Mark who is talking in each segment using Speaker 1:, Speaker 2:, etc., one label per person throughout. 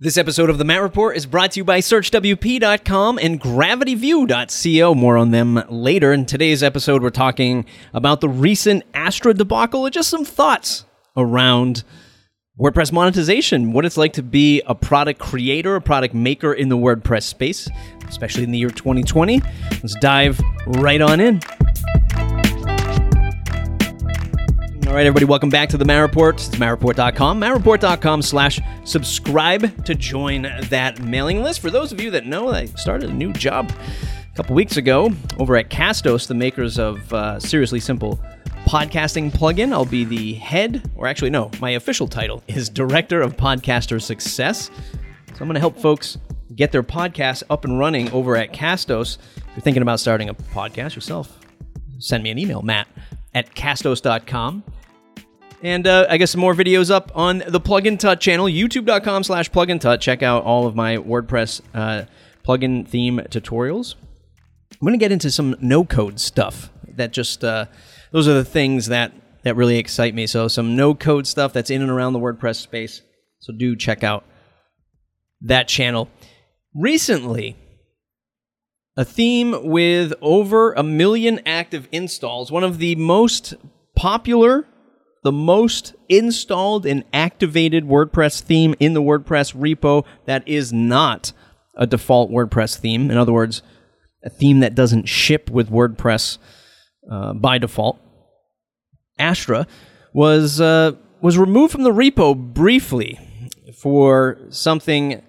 Speaker 1: This episode of the Matt Report is brought to you by SearchWP.com and GravityView.co. More on them later. In today's episode, we're talking about the recent Astra debacle and just some thoughts around WordPress monetization, what it's like to be a product creator, a product maker in the WordPress space, especially in the year 2020. Let's dive right on in. All right, everybody, welcome back to the Matt Report. It's mattreport.com, mattreport.com slash subscribe to join that mailing list. For those of you that know, I started a new job a couple weeks ago over at Castos, the makers of uh, Seriously Simple podcasting plugin. I'll be the head, or actually, no, my official title is Director of Podcaster Success. So I'm going to help folks get their podcasts up and running over at Castos. If you're thinking about starting a podcast yourself, send me an email, matt at castos.com. And uh, I guess some more videos up on the Plugin Tut channel, youtube.com slash plugin tut. Check out all of my WordPress uh, plugin theme tutorials. I'm going to get into some no code stuff that just, uh, those are the things that, that really excite me. So, some no code stuff that's in and around the WordPress space. So, do check out that channel. Recently, a theme with over a million active installs, one of the most popular the most installed and activated WordPress theme in the WordPress repo that is not a default WordPress theme. In other words, a theme that doesn't ship with WordPress uh, by default. Astra was uh, was removed from the repo briefly for something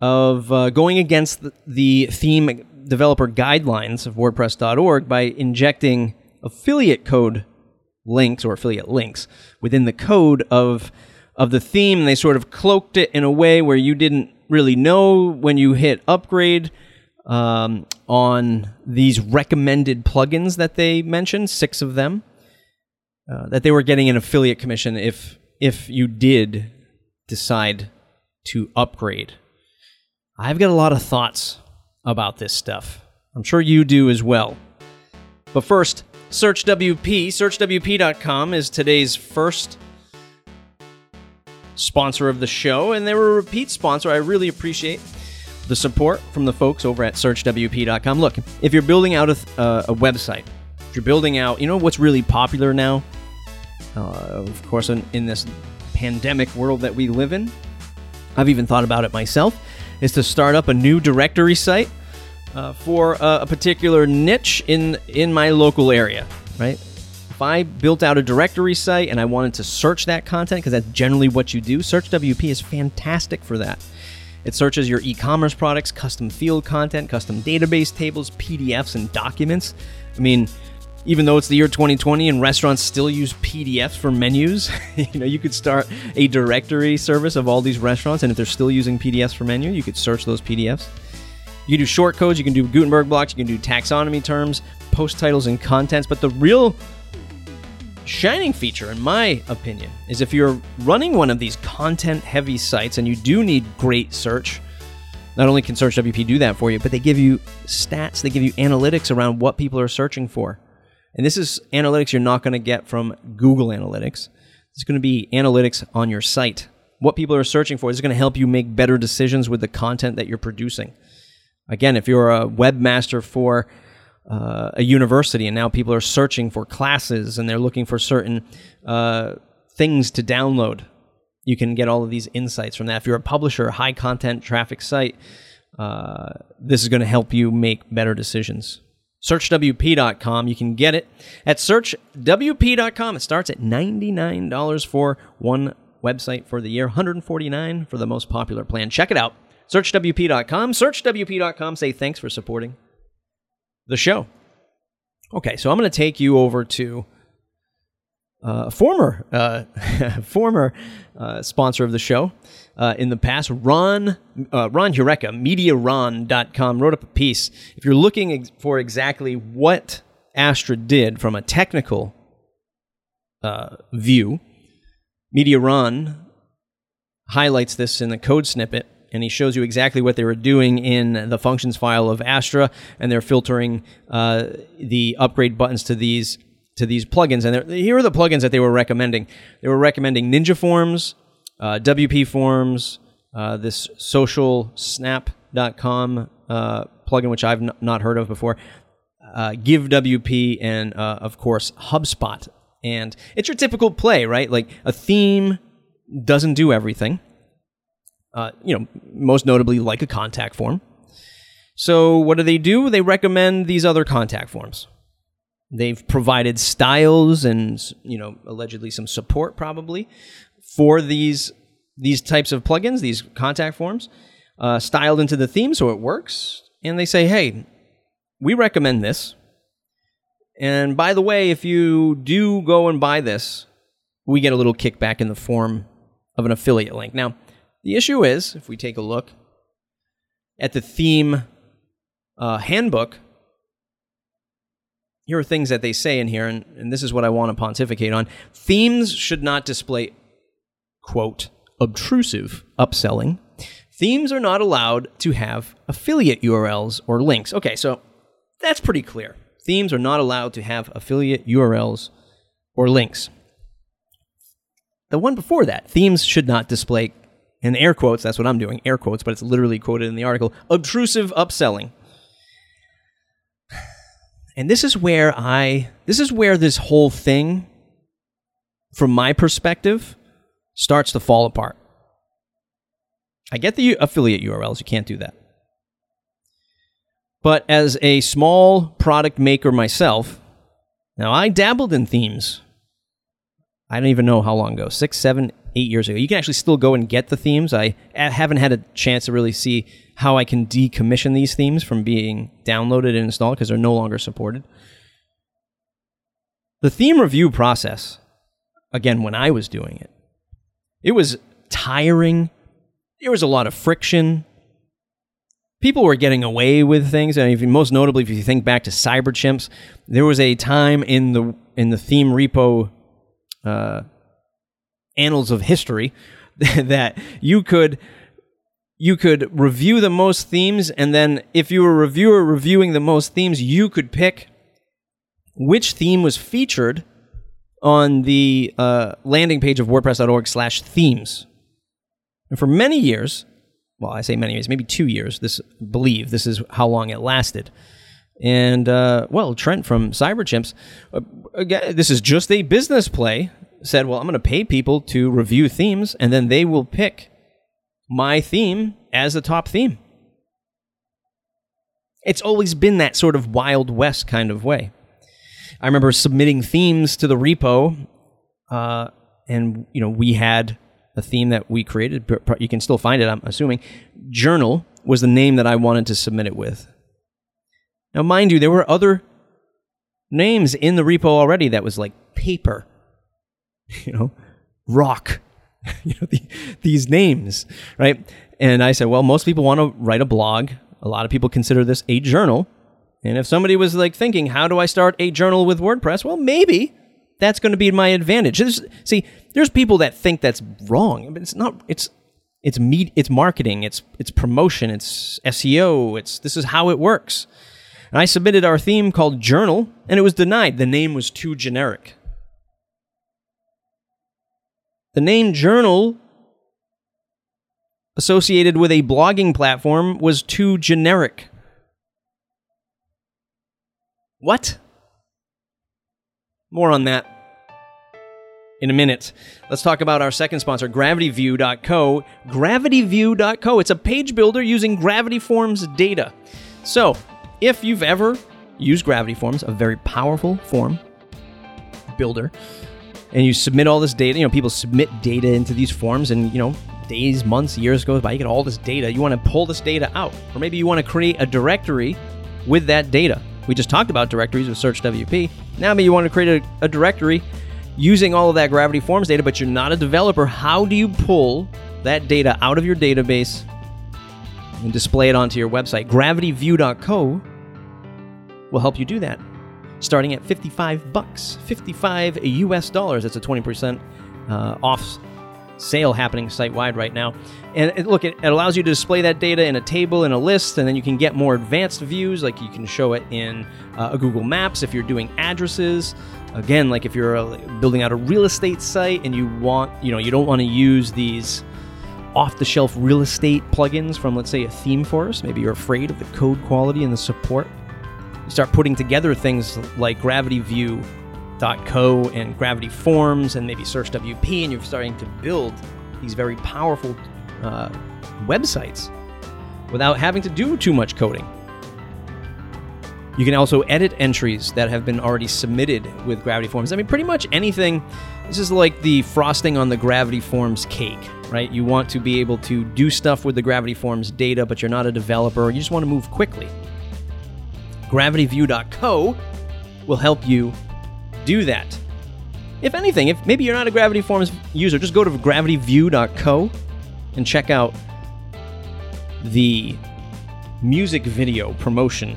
Speaker 1: of uh, going against the, the theme developer guidelines of WordPress.org by injecting affiliate code links or affiliate links within the code of of the theme. They sort of cloaked it in a way where you didn't really know when you hit upgrade um, on these recommended plugins that they mentioned, six of them, uh, that they were getting an affiliate commission if if you did decide to upgrade. I've got a lot of thoughts about this stuff. I'm sure you do as well. But first, SearchWP. SearchWP.com is today's first sponsor of the show, and they were a repeat sponsor. I really appreciate the support from the folks over at SearchWP.com. Look, if you're building out a, uh, a website, if you're building out, you know what's really popular now? Uh, of course, in, in this pandemic world that we live in, I've even thought about it myself, is to start up a new directory site uh, for a, a particular niche in in my local area, right? If I built out a directory site and I wanted to search that content, because that's generally what you do, Search WP is fantastic for that. It searches your e commerce products, custom field content, custom database tables, PDFs, and documents. I mean, even though it's the year 2020 and restaurants still use PDFs for menus, you know, you could start a directory service of all these restaurants, and if they're still using PDFs for menu, you could search those PDFs. You can do short codes, you can do Gutenberg blocks, you can do taxonomy terms, post titles, and contents. But the real shining feature, in my opinion, is if you're running one of these content heavy sites and you do need great search, not only can Search WP do that for you, but they give you stats, they give you analytics around what people are searching for. And this is analytics you're not going to get from Google Analytics. It's going to be analytics on your site. What people are searching for is going to help you make better decisions with the content that you're producing. Again, if you're a webmaster for uh, a university and now people are searching for classes and they're looking for certain uh, things to download, you can get all of these insights from that. If you're a publisher, a high content traffic site, uh, this is going to help you make better decisions. SearchWP.com, you can get it at SearchWP.com. It starts at $99 for one website for the year, 149 for the most popular plan. Check it out. SearchWP.com. SearchWP.com. Say thanks for supporting the show. Okay, so I'm going to take you over to uh, former uh, former uh, sponsor of the show uh, in the past, Ron uh, Ron Huereca, MediaRon.com, wrote up a piece. If you're looking ex- for exactly what Astra did from a technical uh, view, MediaRon highlights this in the code snippet and he shows you exactly what they were doing in the functions file of Astra, and they're filtering uh, the upgrade buttons to these to these plugins. And here are the plugins that they were recommending. They were recommending Ninja Forms, uh, WP Forms, uh, this socialsnap.com uh, plugin, which I've n- not heard of before, uh, GiveWP, and uh, of course, HubSpot. And it's your typical play, right? Like a theme doesn't do everything. Uh, you know, most notably, like a contact form. So, what do they do? They recommend these other contact forms. They've provided styles and, you know, allegedly some support probably for these these types of plugins, these contact forms, uh, styled into the theme so it works. And they say, hey, we recommend this. And by the way, if you do go and buy this, we get a little kickback in the form of an affiliate link. Now, the issue is, if we take a look at the theme uh, handbook, here are things that they say in here, and, and this is what I want to pontificate on. Themes should not display, quote, obtrusive upselling. Themes are not allowed to have affiliate URLs or links. Okay, so that's pretty clear. Themes are not allowed to have affiliate URLs or links. The one before that, themes should not display, in air quotes, that's what I'm doing, air quotes, but it's literally quoted in the article, obtrusive upselling. And this is where I, this is where this whole thing, from my perspective, starts to fall apart. I get the affiliate URLs, you can't do that. But as a small product maker myself, now I dabbled in themes. I don't even know how long ago, six, seven, eight years ago. You can actually still go and get the themes. I haven't had a chance to really see how I can decommission these themes from being downloaded and installed because they're no longer supported. The theme review process, again, when I was doing it, it was tiring. There was a lot of friction. People were getting away with things, and most notably, if you think back to Cyberchimps, there was a time in the in the theme repo uh, annals of history that you could you could review the most themes, and then if you were a reviewer reviewing the most themes, you could pick which theme was featured on the uh, landing page of WordPress.org slash themes. And for many years, well, I say many years, maybe two years, this believe this is how long it lasted. And, uh, well, Trent from Cyberchimps, uh, again, this is just a business play, said, well, I'm going to pay people to review themes, and then they will pick my theme as the top theme. It's always been that sort of Wild West kind of way. I remember submitting themes to the repo, uh, and you know we had a theme that we created. You can still find it, I'm assuming. Journal was the name that I wanted to submit it with. Now, mind you, there were other names in the repo already that was like paper, you know, rock, you know, the, these names, right? And I said, well, most people want to write a blog. A lot of people consider this a journal. And if somebody was like thinking, how do I start a journal with WordPress? Well, maybe that's going to be my advantage. There's, see, there's people that think that's wrong, but it's not. It's it's me. It's marketing. It's it's promotion. It's SEO. It's this is how it works. And I submitted our theme called Journal, and it was denied. The name was too generic. The name Journal associated with a blogging platform was too generic. What? More on that in a minute. Let's talk about our second sponsor, GravityView.co. GravityView.co, it's a page builder using Gravity Forms data. So, if you've ever used Gravity Forms, a very powerful form builder, and you submit all this data, you know, people submit data into these forms and, you know, days, months, years goes by, you get all this data. You want to pull this data out. Or maybe you want to create a directory with that data. We just talked about directories with Search WP. Now maybe you want to create a, a directory using all of that Gravity Forms data, but you're not a developer. How do you pull that data out of your database and display it onto your website? GravityView.co will help you do that starting at 55 bucks, 55 US dollars. That's a 20% uh, off sale happening site wide right now. And it, look, it, it, allows you to display that data in a table, in a list, and then you can get more advanced views. Like you can show it in uh, a Google Maps if you're doing addresses. Again, like if you're uh, building out a real estate site and you want, you know, you don't want to use these off the shelf real estate plugins from, let's say, a theme forest. Maybe you're afraid of the code quality and the support. Start putting together things like Gravity View Co and Gravity Forms and maybe Search WP, and you're starting to build these very powerful uh, websites without having to do too much coding. You can also edit entries that have been already submitted with Gravity Forms. I mean, pretty much anything. This is like the frosting on the Gravity Forms cake, right? You want to be able to do stuff with the Gravity Forms data, but you're not a developer. You just want to move quickly. GravityView.co will help you do that. If anything, if maybe you're not a Gravity Forms user, just go to gravityview.co and check out the music video promotion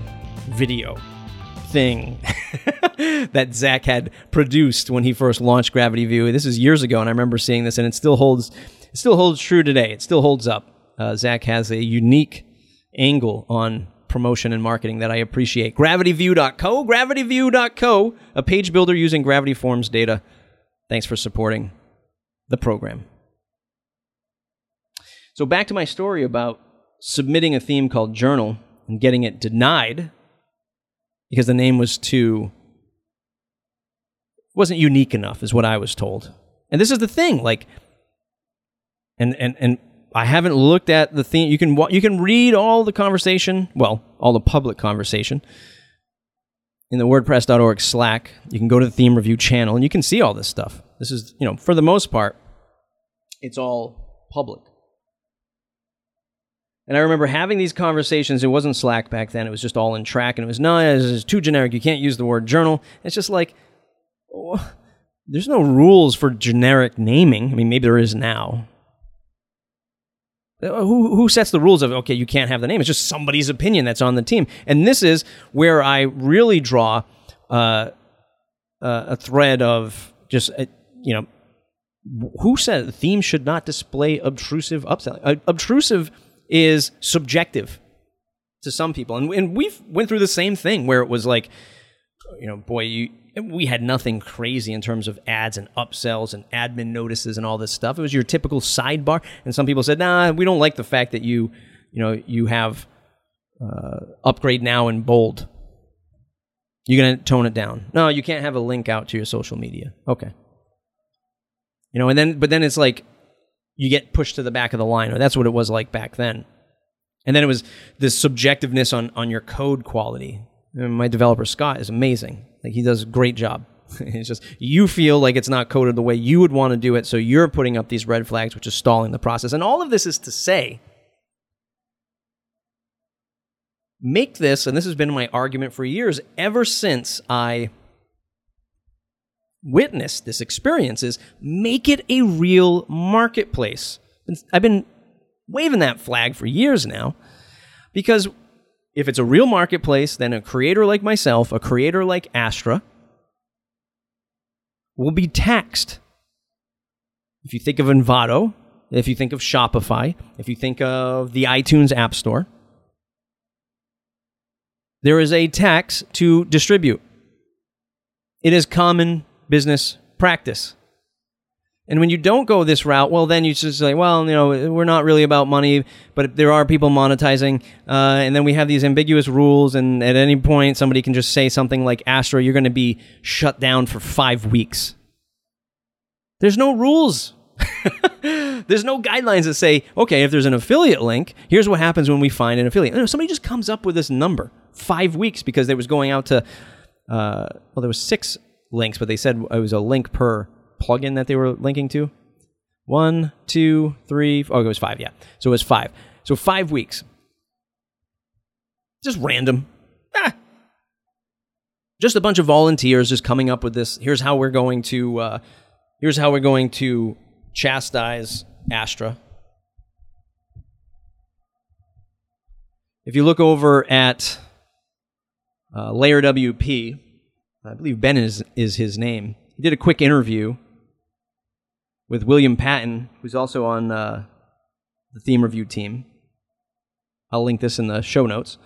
Speaker 1: video thing that Zach had produced when he first launched Gravity View. This is years ago, and I remember seeing this, and it still holds. It still holds true today. It still holds up. Uh, Zach has a unique angle on promotion and marketing that I appreciate. GravityView.co, GravityView.co, a page builder using Gravity Forms data. Thanks for supporting the program. So back to my story about submitting a theme called Journal and getting it denied because the name was too wasn't unique enough is what I was told. And this is the thing like and and and I haven't looked at the theme you can you can read all the conversation, well, all the public conversation in the wordpress.org Slack. You can go to the theme review channel and you can see all this stuff. This is, you know, for the most part it's all public. And I remember having these conversations. It wasn't Slack back then. It was just all in Trac. And it was, no, it's too generic. You can't use the word journal. It's just like, oh, there's no rules for generic naming. I mean, maybe there is now. Uh, who, who sets the rules of, okay, you can't have the name? It's just somebody's opinion that's on the team. And this is where I really draw uh, uh, a thread of just, uh, you know, who said the theme should not display obtrusive upselling? Uh, obtrusive is subjective to some people, and and we've went through the same thing where it was like, you know, boy, you we had nothing crazy in terms of ads and upsells and admin notices and all this stuff. It was your typical sidebar, and some people said, nah, we don't like the fact that you, you know, you have uh, upgrade now in bold. You're gonna tone it down. No, you can't have a link out to your social media. Okay. You know, and then but then it's like you get pushed to the back of the line, or that's what it was like back then. And then it was this subjectiveness on on your code quality. My developer Scott is amazing; like he does a great job. it's just you feel like it's not coded the way you would want to do it, so you're putting up these red flags, which is stalling the process. And all of this is to say, make this, and this has been my argument for years, ever since I witnessed this experience is make it a real marketplace. I've been waving that flag for years now because if it's a real marketplace, then a creator like myself, a creator like Astra, will be taxed. If you think of Envato, if you think of Shopify, if you think of the iTunes App Store, there is a tax to distribute. It is common business practice. And when you don't go this route, well, then you just say, well, you know, we're not really about money, but there are people monetizing. Uh, and then we have these ambiguous rules, and at any point, somebody can just say something like, Astra, you're going to be shut down for five weeks. There's no rules. there's no guidelines that say, okay, if there's an affiliate link, here's what happens when we find an affiliate. No, somebody just comes up with this number, five weeks, because they was going out to, uh, well, there was six links, but they said it was a link per plugin that they were linking to. One, two, three. Oh, it was five. Yeah, so it was five. So five weeks. Just random. Ah. Just a bunch of volunteers just coming up with this. Here's how we're going to. Uh, here's how we're going to chastise Astra. If you look over at uh, Layer WP, I believe Ben is, is his name. He did a quick interview with William Patton, who's also on uh, the theme review team. I'll link this in the show notes.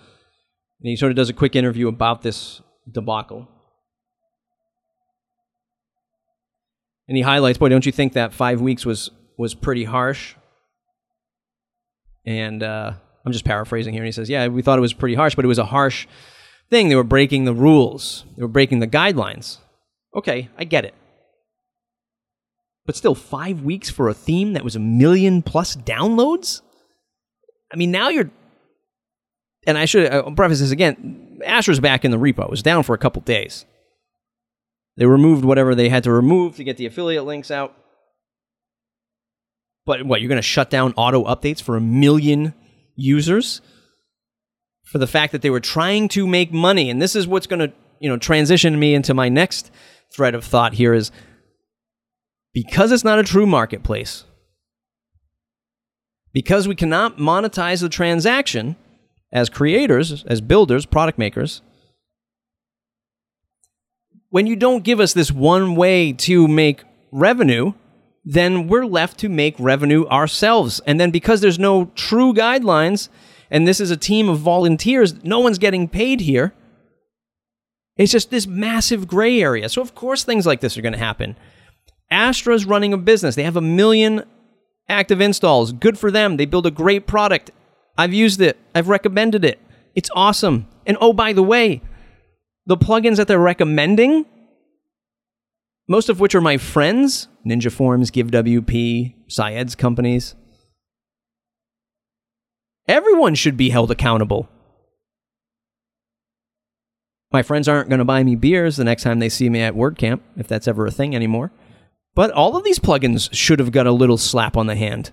Speaker 1: And he sort of does a quick interview about this debacle. And he highlights, boy, don't you think that five weeks was, was pretty harsh? And uh, I'm just paraphrasing here. And he says, Yeah, we thought it was pretty harsh, but it was a harsh thing. They were breaking the rules, they were breaking the guidelines. Okay, I get it. But still, five weeks for a theme that was a million plus downloads? I mean, now you're. And I should I'll preface this again. Astra's back in the repo. It was down for a couple days. They removed whatever they had to remove to get the affiliate links out. But what, you're going to shut down auto updates for a million users? For the fact that they were trying to make money. And this is what's going to, you know, transition me into my next thread of thought here is because it's not a true marketplace, because we cannot monetize the transaction as creators, as builders, product makers, when you don't give us this one way to make revenue, then we're left to make revenue ourselves. And then because there's no true guidelines, and this is a team of volunteers, no one's getting paid here. It's just this massive gray area. So, of course, things like this are going to happen. Astra's running a business. They have a million active installs. Good for them. They build a great product. I've used it, I've recommended it. It's awesome. And oh, by the way, the plugins that they're recommending, most of which are my friends Ninja Forms, GiveWP, Syed's companies. Everyone should be held accountable. My friends aren't going to buy me beers the next time they see me at WordCamp, if that's ever a thing anymore. But all of these plugins should have got a little slap on the hand.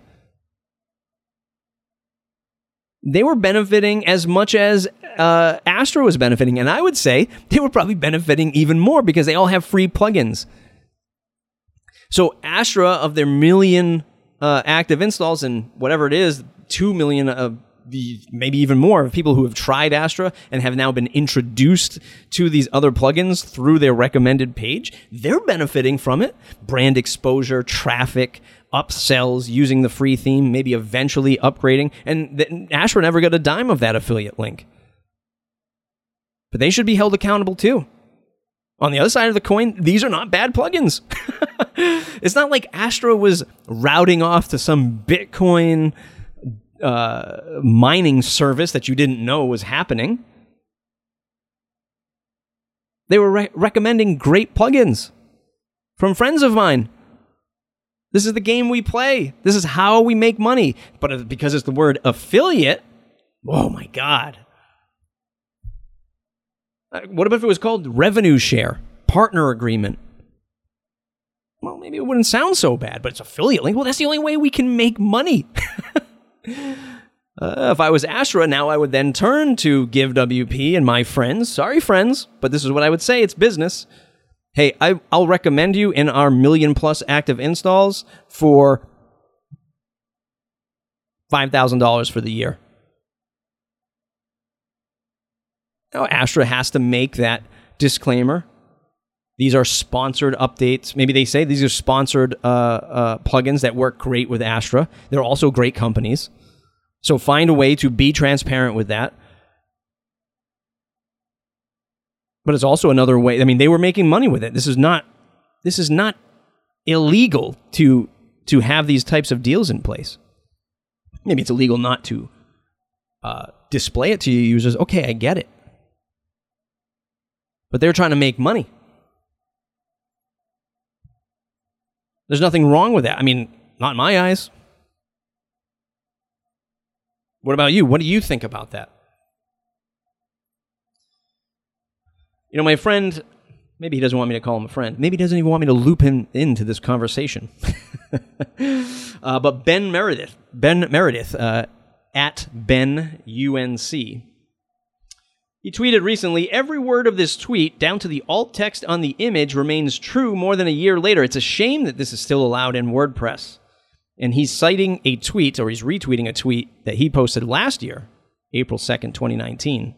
Speaker 1: They were benefiting as much as uh, Astra was benefiting, and I would say they were probably benefiting even more because they all have free plugins. So Astra, of their million uh, active installs and whatever it is, two million of maybe even more of people who have tried Astra and have now been introduced to these other plugins through their recommended page, they're benefiting from it. Brand exposure, traffic, upsells using the free theme, maybe eventually upgrading. And th- Astra never got a dime of that affiliate link. But they should be held accountable too. On the other side of the coin, these are not bad plugins. it's not like Astra was routing off to some Bitcoin uh, mining service that you didn't know was happening. They were re- recommending great plugins from friends of mine. This is the game we play. This is how we make money. But because it's the word affiliate, oh my God. Uh, what if it was called revenue share, partner agreement? Well, maybe it wouldn't sound so bad, but it's affiliate link. Well, that's the only way we can make money. Uh, if I was Astra now, I would then turn to GiveWP and my friends. Sorry, friends, but this is what I would say. It's business. Hey, I, I'll recommend you in our million plus active installs for $5,000 for the year. Now, Astra has to make that disclaimer. These are sponsored updates. Maybe they say these are sponsored uh, uh, plugins that work great with Astra. They're also great companies. So find a way to be transparent with that. But it's also another way. I mean, they were making money with it. This is not this is not illegal to to have these types of deals in place. Maybe it's illegal not to uh, display it to your users. Okay, I get it. But they're trying to make money. There's nothing wrong with that. I mean, not in my eyes. What about you? What do you think about that? You know, my friend, maybe he doesn't want me to call him a friend. Maybe he doesn't even want me to loop him into this conversation. uh, but Ben Meredith, Ben Meredith, uh, at Ben UNC, he tweeted recently Every word of this tweet, down to the alt text on the image, remains true more than a year later. It's a shame that this is still allowed in WordPress and he's citing a tweet or he's retweeting a tweet that he posted last year, April 2nd, 2019.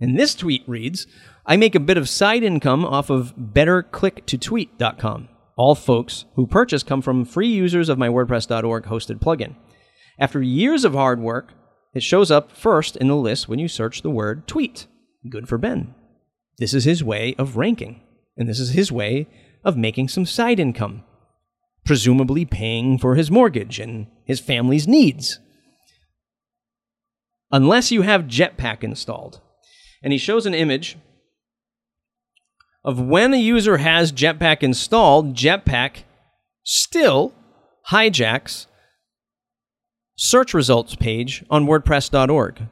Speaker 1: And this tweet reads I make a bit of side income off of betterclicktotweet.com. All folks who purchase come from free users of my WordPress.org hosted plugin. After years of hard work, it shows up first in the list when you search the word tweet. Good for Ben. This is his way of ranking, and this is his way of making some side income presumably paying for his mortgage and his family's needs. unless you have Jetpack installed. And he shows an image of when a user has Jetpack installed, Jetpack still hijacks search results page on WordPress.org.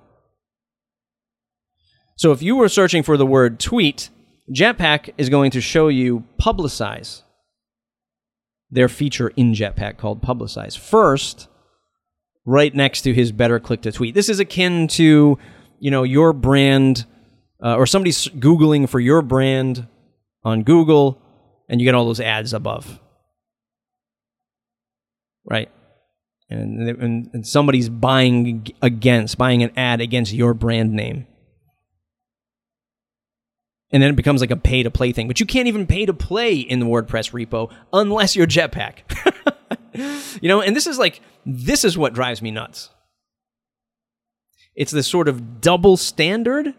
Speaker 1: So if you were searching for the word tweet, Jetpack is going to show you publicize their feature in Jetpack called publicize. First, right next to his better click to tweet. This is akin to, you know, your brand uh, or somebody's Googling for your brand on Google and you get all those ads above. Right? And, and, and somebody's buying against, buying an ad against your brand name. And then it becomes like a pay to play thing. But you can't even pay to play in the WordPress repo unless you're Jetpack. you know, and this is like, this is what drives me nuts. It's this sort of double standard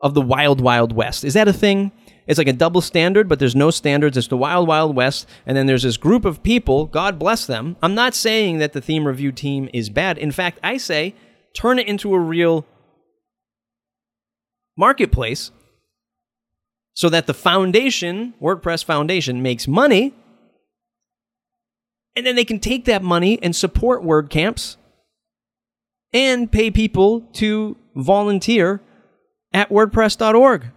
Speaker 1: of the wild, wild west. Is that a thing? It's like a double standard, but there's no standards. It's the wild, wild west. And then there's this group of people, God bless them. I'm not saying that the theme review team is bad. In fact, I say turn it into a real marketplace so that the foundation, WordPress Foundation, makes money. And then they can take that money and support WordCamps and pay people to volunteer at WordPress.org.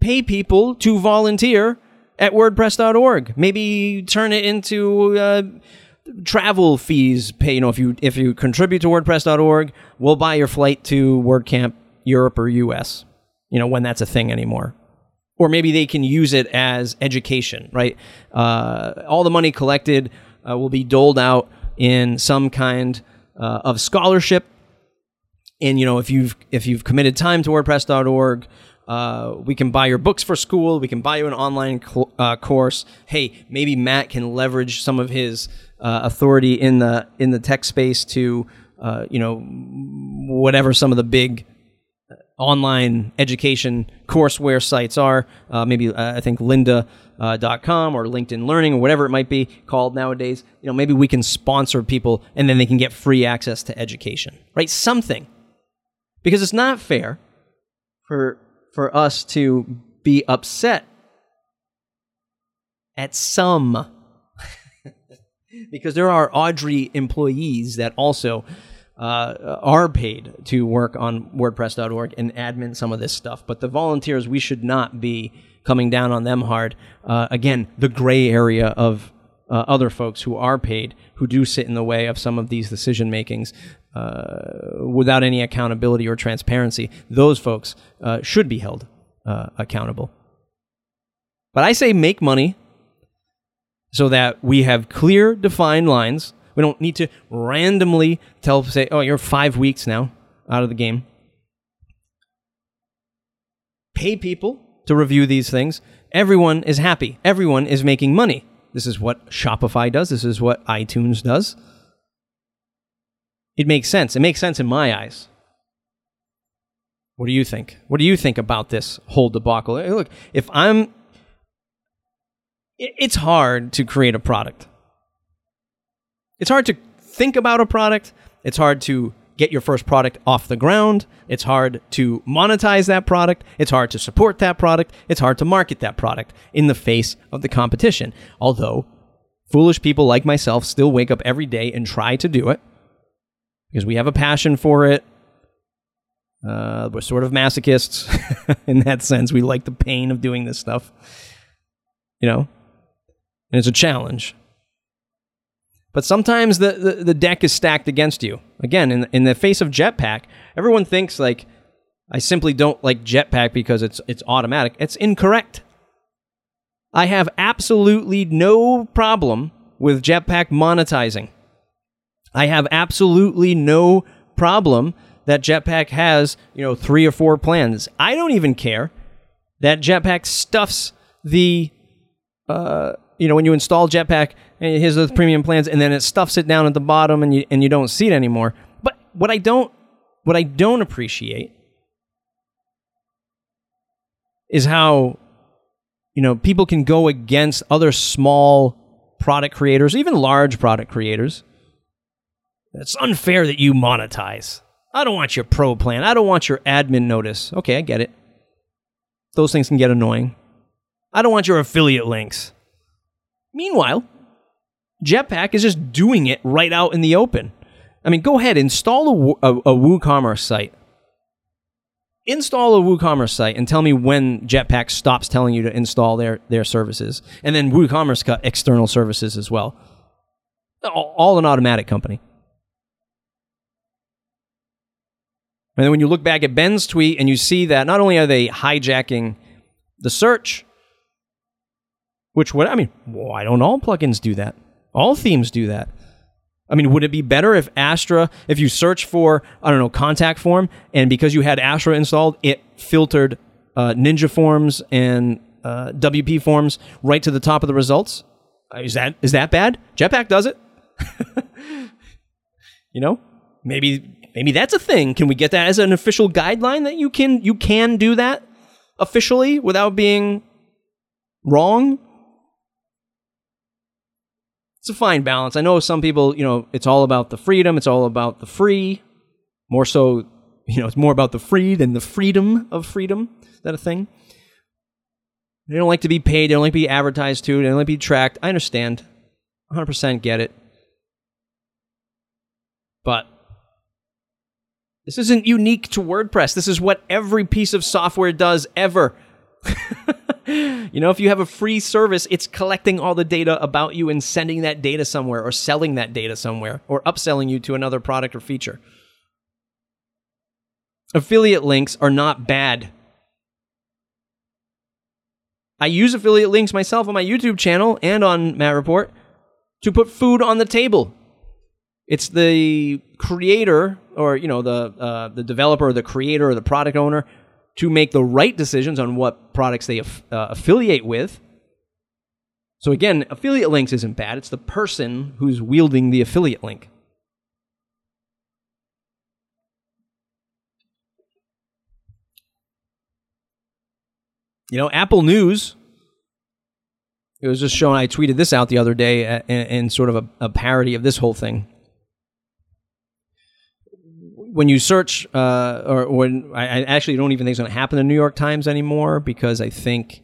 Speaker 1: pay people to volunteer at WordPress.org. Maybe turn it into uh, travel fees. Pay you know if you if you contribute to WordPress.org, we'll buy your flight to WordCamp Europe or US. You know when that's a thing anymore. Or maybe they can use it as education, right? Uh, all the money collected uh, will be doled out in some kind uh, of scholarship. And you know if you've if you've committed time to WordPress.org, uh, we can buy your books for school. We can buy you an online co- uh, course. Hey, maybe Matt can leverage some of his uh, authority in the in the tech space to, uh, you know, whatever some of the big uh, online education courseware sites are. Maybe I think Lynda.com or LinkedIn Learning or whatever it might be called nowadays. You know, maybe we can sponsor people and then they can get free access to education, right? Something, because it's not fair for for us to be upset at some because there are Audrey employees that also uh, are paid to work on WordPress.org and admin some of this stuff. But the volunteers, we should not be coming down on them hard. Uh, again, the gray area of uh, other folks who are paid, who do sit in the way of some of these decision makings uh, without any accountability or transparency, those folks uh, should be held uh, accountable. But I say make money so that we have clear, defined lines. We don't need to randomly tell, say, oh, you're five weeks now out of the game. Pay people to review these things. Everyone is happy. Everyone is making money. This is what Shopify does. This is what iTunes does. It makes sense. It makes sense in my eyes. What do you think? What do you think about this whole debacle? Look, if I'm. It's hard to create a product. It's hard to think about a product. It's hard to get your first product off the ground. It's hard to monetize that product. It's hard to support that product. It's hard to market that product in the face of the competition. Although foolish people like myself still wake up every day and try to do it because we have a passion for it. Uh, we're sort of masochists in that sense. We like the pain of doing this stuff, you know, and it's a challenge. But sometimes the, the, the deck is stacked against you. Again, in, in the face of Jetpack, everyone thinks like I simply don't like Jetpack because it's it's Automattic. It's incorrect. I have absolutely no problem with Jetpack monetizing. I have absolutely no problem that Jetpack has, you know, three or four plans. I don't even care that Jetpack stuffs the, uh, you know, when you install Jetpack, here's the premium plans, and then it stuffs it down at the bottom, and you and you don't see it anymore. But what I don't, what I don't appreciate is how, you know, people can go against other small product creators, even large product creators, It's unfair that you monetize. I don't want your pro plan. I don't want your admin notice. Okay, I get it. Those things can get annoying. I don't want your affiliate links. Meanwhile, Jetpack is just doing it right out in the open. I mean, go ahead, install a, a, a WooCommerce site. Install a WooCommerce site and tell me when Jetpack stops telling you to install their, their services. And then WooCommerce cut external services as well. All, all an Automattic company. And then when you look back at Ben's tweet and you see that not only are they hijacking the search, which what I mean, why don't all plugins do that? All themes do that. I mean, would it be better if Astra, if you search for, I don't know, contact form, and because you had Astra installed, it filtered uh, Ninja forms and uh, WP forms right to the top of the results? Uh, is that is that bad? Jetpack does it. you know, maybe maybe that's a thing. Can we get that as an official guideline that you can you can do that officially without being wrong? It's a fine balance. I know some people, you know, it's all about the freedom, it's all about the free. More so, you know, it's more about the free than the freedom of freedom. Is that a thing? They don't like to be paid, they don't like to be advertised to, they don't like to be tracked. I understand. 100% get it. But this isn't unique to WordPress. This is what every piece of software does ever. you know, if you have a free service, it's collecting all the data about you and sending that data somewhere or selling that data somewhere or upselling you to another product or feature. Affiliate links are not bad. I use affiliate links myself on my YouTube channel and on Matt Report to put food on the table. It's the creator or you know the uh, the developer or the creator or the product owner to make the right decisions on what products they uh, affiliate with. So again, affiliate links isn't bad. It's the person who's wielding the affiliate link. You know, Apple News. It was just showing. I tweeted this out the other day in, in sort of a, a parody of this whole thing when you search, uh, or when I, actually don't even think it's going to happen in the New York Times anymore because I think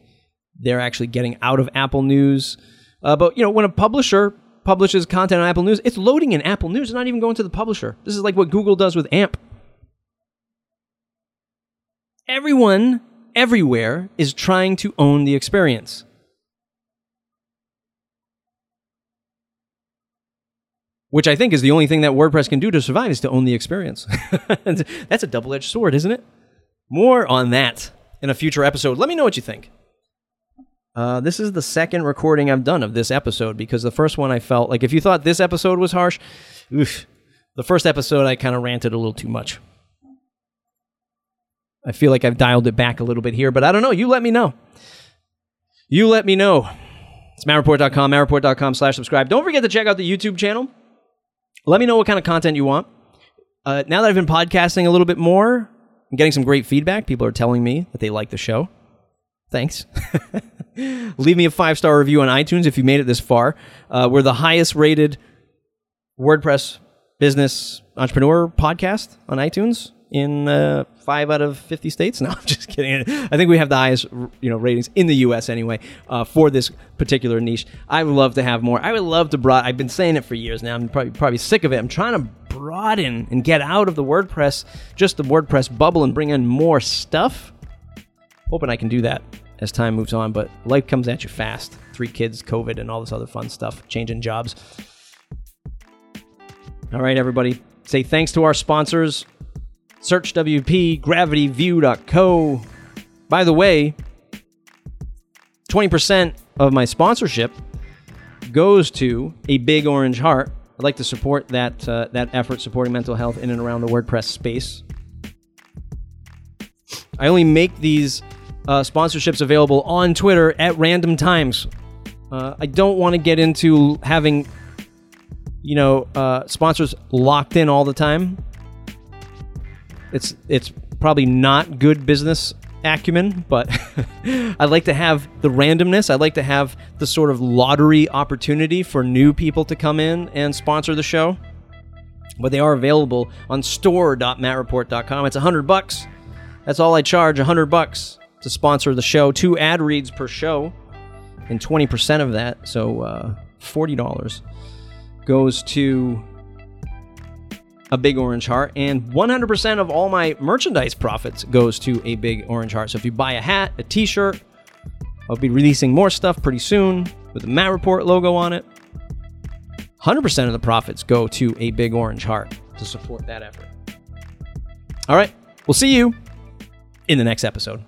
Speaker 1: they're actually getting out of Apple News. Uh, but you know, when a publisher publishes content on Apple News, it's loading in Apple News. It's not even going to the publisher. This is like what Google does with AMP. Everyone, everywhere, is trying to own the experience. Which I think is the only thing that WordPress can do to survive is to own the experience. That's a double edged sword, isn't it? More on that in a future episode. Let me know what you think. Uh, this is the second recording I've done of this episode because the first one I felt like if you thought this episode was harsh, oof, the first episode I kind of ranted a little too much. I feel like I've dialed it back a little bit here, but I don't know. You let me know. You let me know. It's mattreport.com, mattreport.com slash subscribe. Don't forget to check out the YouTube channel. Let me know what kind of content you want. Uh, now that I've been podcasting a little bit more, I'm getting some great feedback. People are telling me that they like the show. Thanks. Leave me a five star review on iTunes if you made it this far. Uh, we're the highest rated WordPress business entrepreneur podcast on iTunes in uh, five out of 50 states. No, I'm just kidding. I think we have the highest you know ratings in the U.S. anyway uh, for this particular niche. I would love to have more. I would love to broaden. I've been saying it for years now. I'm probably probably sick of it. I'm trying to broaden and get out of the WordPress, just the WordPress bubble, and bring in more stuff. Hoping I can do that as time moves on. But life comes at you fast. Three kids, COVID, and all this other fun stuff. Changing jobs. All right, everybody. Say thanks to our sponsors. Search WP, gravityview.co. By the way, 20% of my sponsorship goes to a big orange heart. I'd like to support that uh, that effort supporting mental health in and around the WordPress space. I only make these uh, sponsorships available on Twitter at random times. Uh, I don't want to get into having, you know, uh, sponsors locked in all the time. It's it's probably not good business acumen, but I like to have the randomness. I like to have the sort of lottery opportunity for new people to come in and sponsor the show. but they are available on store.mattreport.com. It's a hundred bucks. That's all I charge, a hundred bucks to sponsor the show. Two ad reads per show, and twenty percent of that, so uh, forty dollars, goes to a big orange heart, and 100% of all my merchandise profits goes to a big orange heart. So if you buy a hat, a t-shirt, I'll be releasing more stuff pretty soon with the Matt Report logo on it. 100% of the profits go to a big orange heart to support that effort. All right, we'll see you in the next episode.